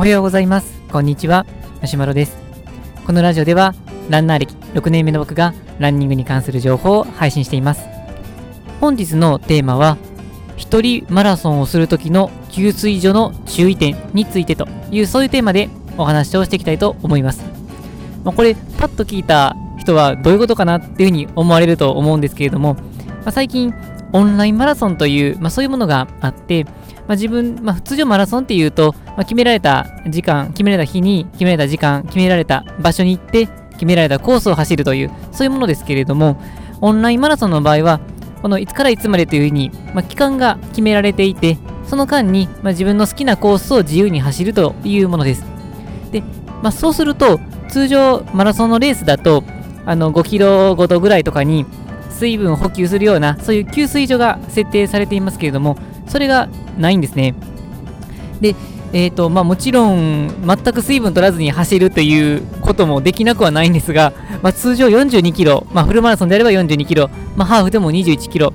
おはようございます。こんにちは。マシュマロです。このラジオでは、ランナー歴6年目の僕がランニングに関する情報を配信しています。本日のテーマは、一人マラソンをするときの給水所の注意点についてという、そういうテーマでお話をしていきたいと思います。まあ、これ、パッと聞いた人はどういうことかなっていうふうに思われると思うんですけれども、まあ、最近、オンラインマラソンという、まあ、そういうものがあって、あ、自分、まあ、通常マラソンっていうと、まあ、決められた時間、決められた日に、決められた時間、決められた場所に行って、決められたコースを走るという、そういうものですけれども、オンラインマラソンの場合は、このいつからいつまでというふうに、まあ、期間が決められていて、その間に、まあ、自分の好きなコースを自由に走るというものです。で、まあ、そうすると、通常マラソンのレースだと、あの5キロごとぐらいとかに水分を補給するような、そういう給水所が設定されていますけれども、それがないんですね。で、えーとまあ、もちろん全く水分取らずに走るということもできなくはないんですが、まあ、通常42キロ、まあ、フルマラソンであれば42キロ、まあ、ハーフでも21キロ、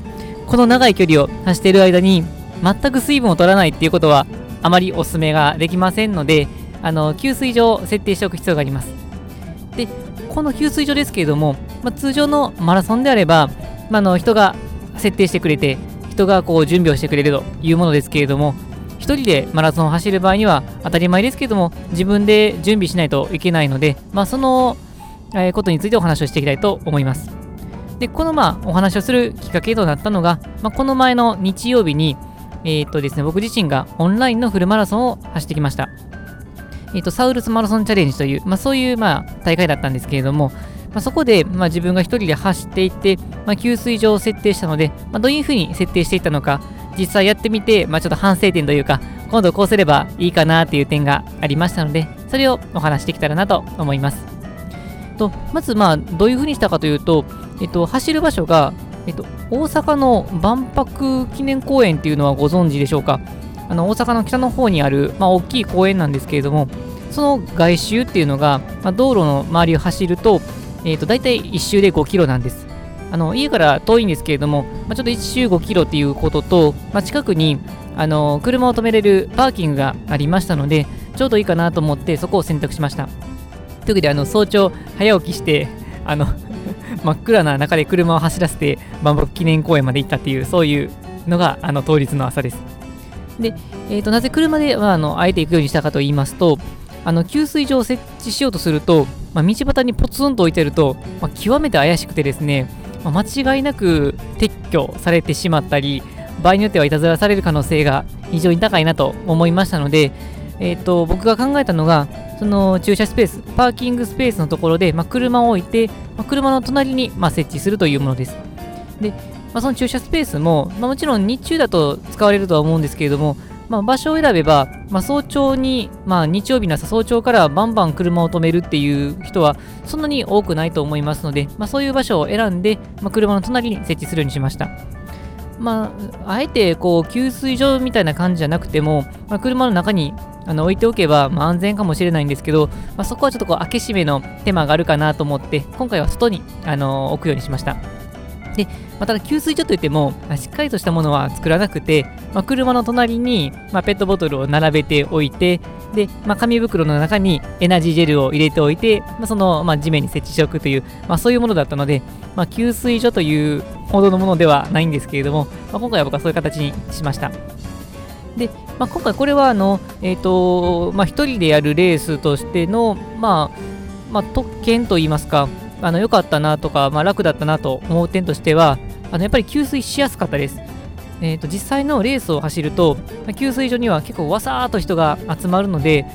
この長い距離を走っている間に全く水分を取らないっていうことはあまりお勧めができませんので、あの給水所を設定しておく必要があります。で、この給水所ですけれども、まあ、通常のマラソンであれば、まあ、の人が設定してくれて、人がこう準備をしてくれるというものですけれども、1人でマラソンを走る場合には当たり前ですけれども、自分で準備しないといけないので、まあ、その、えことについてお話をしていきたいと思います。で、このまあお話をするきっかけとなったのが、まあ、この前の日曜日に、えーとですね、僕自身がオンラインのフルマラソンを走ってきました。えーっと、サウルスマラソンチャレンジという、まあ、そういうまあ大会だったんですけれども、まあ、そこで、まあ、自分が一人で走っていって、まあ、給水所を設定したので、ま、どういうふうに設定していったのか、実際やってみて、まあ、ちょっと反省点というか、今度こうすればいいかなっていう点がありましたので、それをお話してきたらなと思います。とまず、まあ、どういうふうにしたかというと、えっと、走る場所が、えっと、大阪の万博記念公園っていうのはご存知でしょうか？あの大阪の北の方にある、まあ、大きい公園なんですけれども、その外周っていうのが、まあ、道路の周りを走ると、えー、と大体1周で5キロなんです。あの家から遠いんですけれども、まあ、ちょっと1周5キロっていうことと、まあ、近くにあの車を止めれるパーキングがありましたので、ちょうどいいかなと思ってそこを選択しました。というわけで、あの早朝早起きして、あの 真っ暗な中で車を走らせて万博記念公園まで行ったっていう、そういうのがあの当日の朝です。で、えー、となぜ車で、まあ、あのあえて行くようにしたかと言いますと、あの給水所を設置しようとすると、まあ、道端にポツンと置いてると、まあ、極めて怪しくてですね、まあ、間違いなく撤去されてしまったり、場合によってはいたずらされる可能性が非常に高いなと思いましたので、えー、と僕が考えたのが、その駐車スペース、パーキングスペースのところで、まあ、車を置いて、まあ、車の隣に、まあ、設置するというものです。で、まあ、その駐車スペースも、ま、もちろん日中だと使われるとは思うんですけれども、まあ、場所を選べば、まあ、早朝に、まあ、日曜日の朝早朝からバンバン車を止めるっていう人はそんなに多くないと思いますので、まあ、そういう場所を選んで、まあ、車の隣に設置するようにしました。まあ、あえてこう給水所みたいな感じじゃなくても、まあ、車の中にあの置いておけば、まあ、安全かもしれないんですけど、まあ、そこはちょっとこう開け閉めの手間があるかなと思って今回は外に、あの置くようにしました。で、まあ、ただ給水所といっても、ましっかりとしたものは作らなくて、まあ、車の隣に、まあ、ペットボトルを並べておいて、で、まあ、紙袋の中にエナジージェルを入れておいて、まあ、その、まあ、地面に設置しておくという、まあ、そういうものだったので、まあ、給水所というほどのものではないんですけれども、まあ、今回は僕はそういう形にしました。で、まあ、今回これはあの、えっ、と、まあ、一人でやるレースとしての、まあ、まあ、特権といいますか、あの良かったなとか、まあ、楽だったなと思う点としては、あのやっぱり給水しやすかったです。えー、と実際のレースを走ると、まあ給水所には結構わさーっと人が集まるので、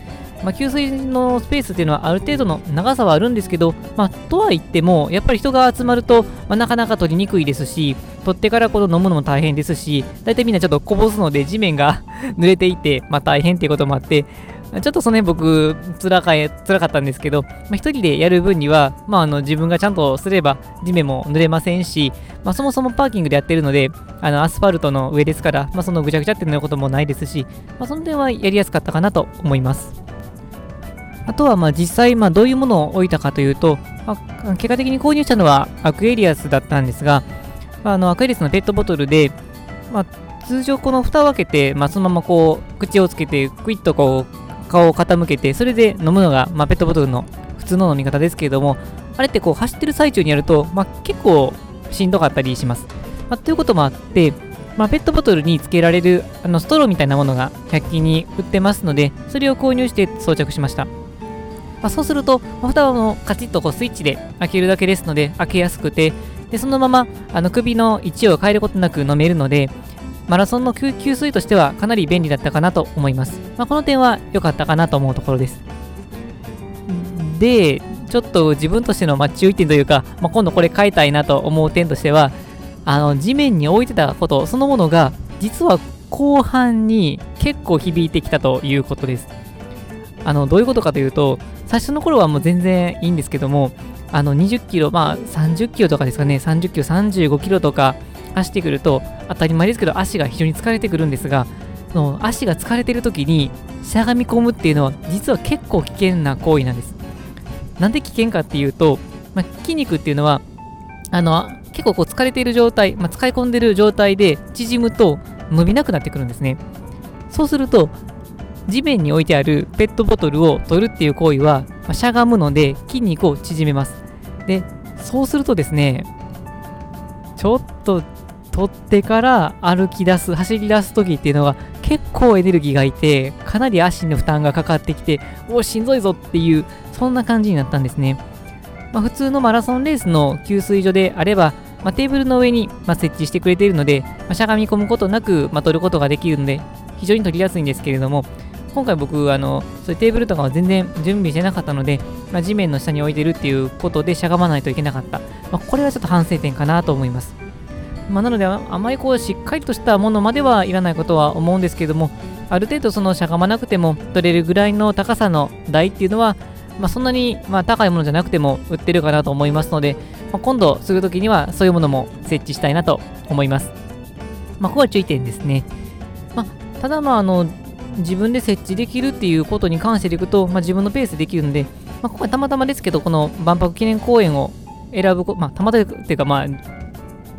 まあ、給水のスペースっていうのはある程度の長さはあるんですけど、まあ、とは言っても、やっぱり人が集まると、まあ、なかなか取りにくいですし、取ってからこの飲むのも大変ですし、大体みんなちょっとこぼすので地面が 濡れていて、まあ、大変っていうこともあって、ちょっとその辺僕、辛か辛かったんですけど、まあ、一人でやる分には、まあ、あの自分がちゃんとすれば地面も濡れませんし、まあ、そもそもパーキングでやってるので、あのアスファルトの上ですから、まあ、そのぐちゃぐちゃってなることもないですし、まあ、その点はやりやすかったかなと思います。あとはまあ実際まあどういうものを置いたかというと、まあ、結果的に購入したのはアクエリアスだったんですが、まあ、あのアクエリアスのペットボトルで、まあ、通常この蓋を開けて、まあ、そのままこう口をつけてクイッとこう顔を傾けて、それで飲むのが、まあ、ペットボトルの普通の飲み方ですけれども、あれってこう走ってる最中にやると、まあ、結構しんどかったりします。まあ、ということもあって、まあ、ペットボトルにつけられるあのストローみたいなものが100均に売ってますので、それを購入して装着しました。まあ、そうすると、蓋をカチッとこうスイッチで開けるだけですので、開けやすくて、でそのままあの首の位置を変えることなく飲めるので、マラソンの給水としてはかなり便利だったかなと思います。まあ、この点は良かったかなと思うところです。で、ちょっと自分としての注意点というか、まあ、今度これ変えたいなと思う点としては、あの地面に置いてたことそのものが実は後半に結構響いてきたということです。あのどういうことかというと、最初の頃はもう全然いいんですけども、あの20キロ、まあ30キロとかですかね、30キロ、35キロとか走ってくると、当たり前ですけど足が非常に疲れてくるんですが、その足が疲れてる時にしゃがみ込むっていうのは実は結構危険な行為なんです。なんで危険かっていうと、まあ、筋肉っていうのは、あの、結構こう疲れている状態、まあ、使い込んでる状態で縮むと伸びなくなってくるんですね。そうすると、地面に置いてあるペットボトルを取るっていう行為は、まあ、しゃがむので筋肉を縮めます。で、そうするとですね、ちょっと取ってから歩き出す、走り出す時っていうのは結構エネルギーがいて、かなり足の負担がかかってきて、おしんどいぞっていう、そんな感じになったんですね。まあ、普通のマラソンレースの給水所であれば、まあ、テーブルの上に、ま設置してくれているので、ま、しゃがみ込むことなく、ま取ることができるので、非常に取りやすいんですけれども、今回僕、あの、そういうテーブルとかは全然準備してなかったので、まあ、地面の下に置いてるっていうことでしゃがまないといけなかった。まあ、これはちょっと反省点かなと思います。まあ、なので、あまりこう、しっかりとしたものまではいらないことは思うんですけれども、ある程度そのしゃがまなくても取れるぐらいの高さの台っていうのは、まあ、そんなに、ま、高いものじゃなくても売ってるかなと思いますので、まあ、今度するときにはそういうものも設置したいなと思います。ま、ここは注意点ですね。ま、ただ、まあ、あの、自分で設置できるっていうことに関してでいくと、まあ、自分のペースでできるんで、まあ、ここはたまたまですけど、この万博記念公園を選ぶ、まあ、たまたまっていうか、まあ、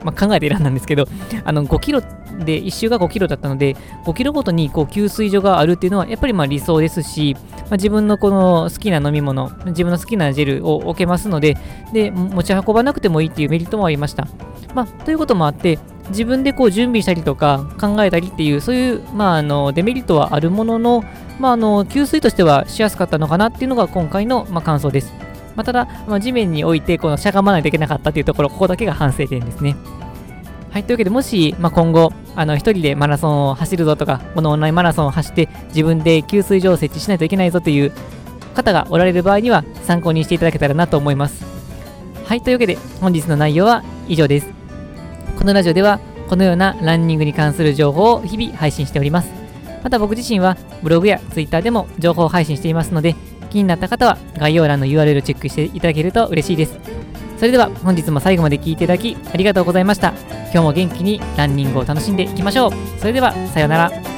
まあ、考えて選んだんですけど、あの5キロで、1周が5キロだったので、5キロごとにこう給水所があるっていうのは、やっぱりまあ理想ですし、まあ、自分のこの好きな飲み物、自分の好きなジェルを置けますので、で、持ち運ばなくてもいいっていうメリットもありました。まあ、ということもあって、自分でこう準備したりとか考えたりっていう、そういう、まあ、あのデメリットはあるものの、まあ、あの給水としてはしやすかったのかなっていうのが今回の、まあ、感想です。まあ、ただ、まあ、地面に置いてこのしゃがまないといけなかったというところ、ここだけが反省点ですね。はい、というわけで、もし、まあ、今後、あの、一人でマラソンを走るぞとか、このオンラインマラソンを走って、自分で給水所を設置しないといけないぞという方がおられる場合には、参考にしていただけたらなと思います。はい、というわけで、本日の内容は以上です。このラジオでは、このようなランニングに関する情報を日々配信しております。また僕自身は、ブログや Twitter でも情報を配信していますので、気になった方は概要欄の URL をチェックしていただけると嬉しいです。それでは本日も最後まで聴いていただきありがとうございました。今日も元気にランニングを楽しんでいきましょう。それではさようなら。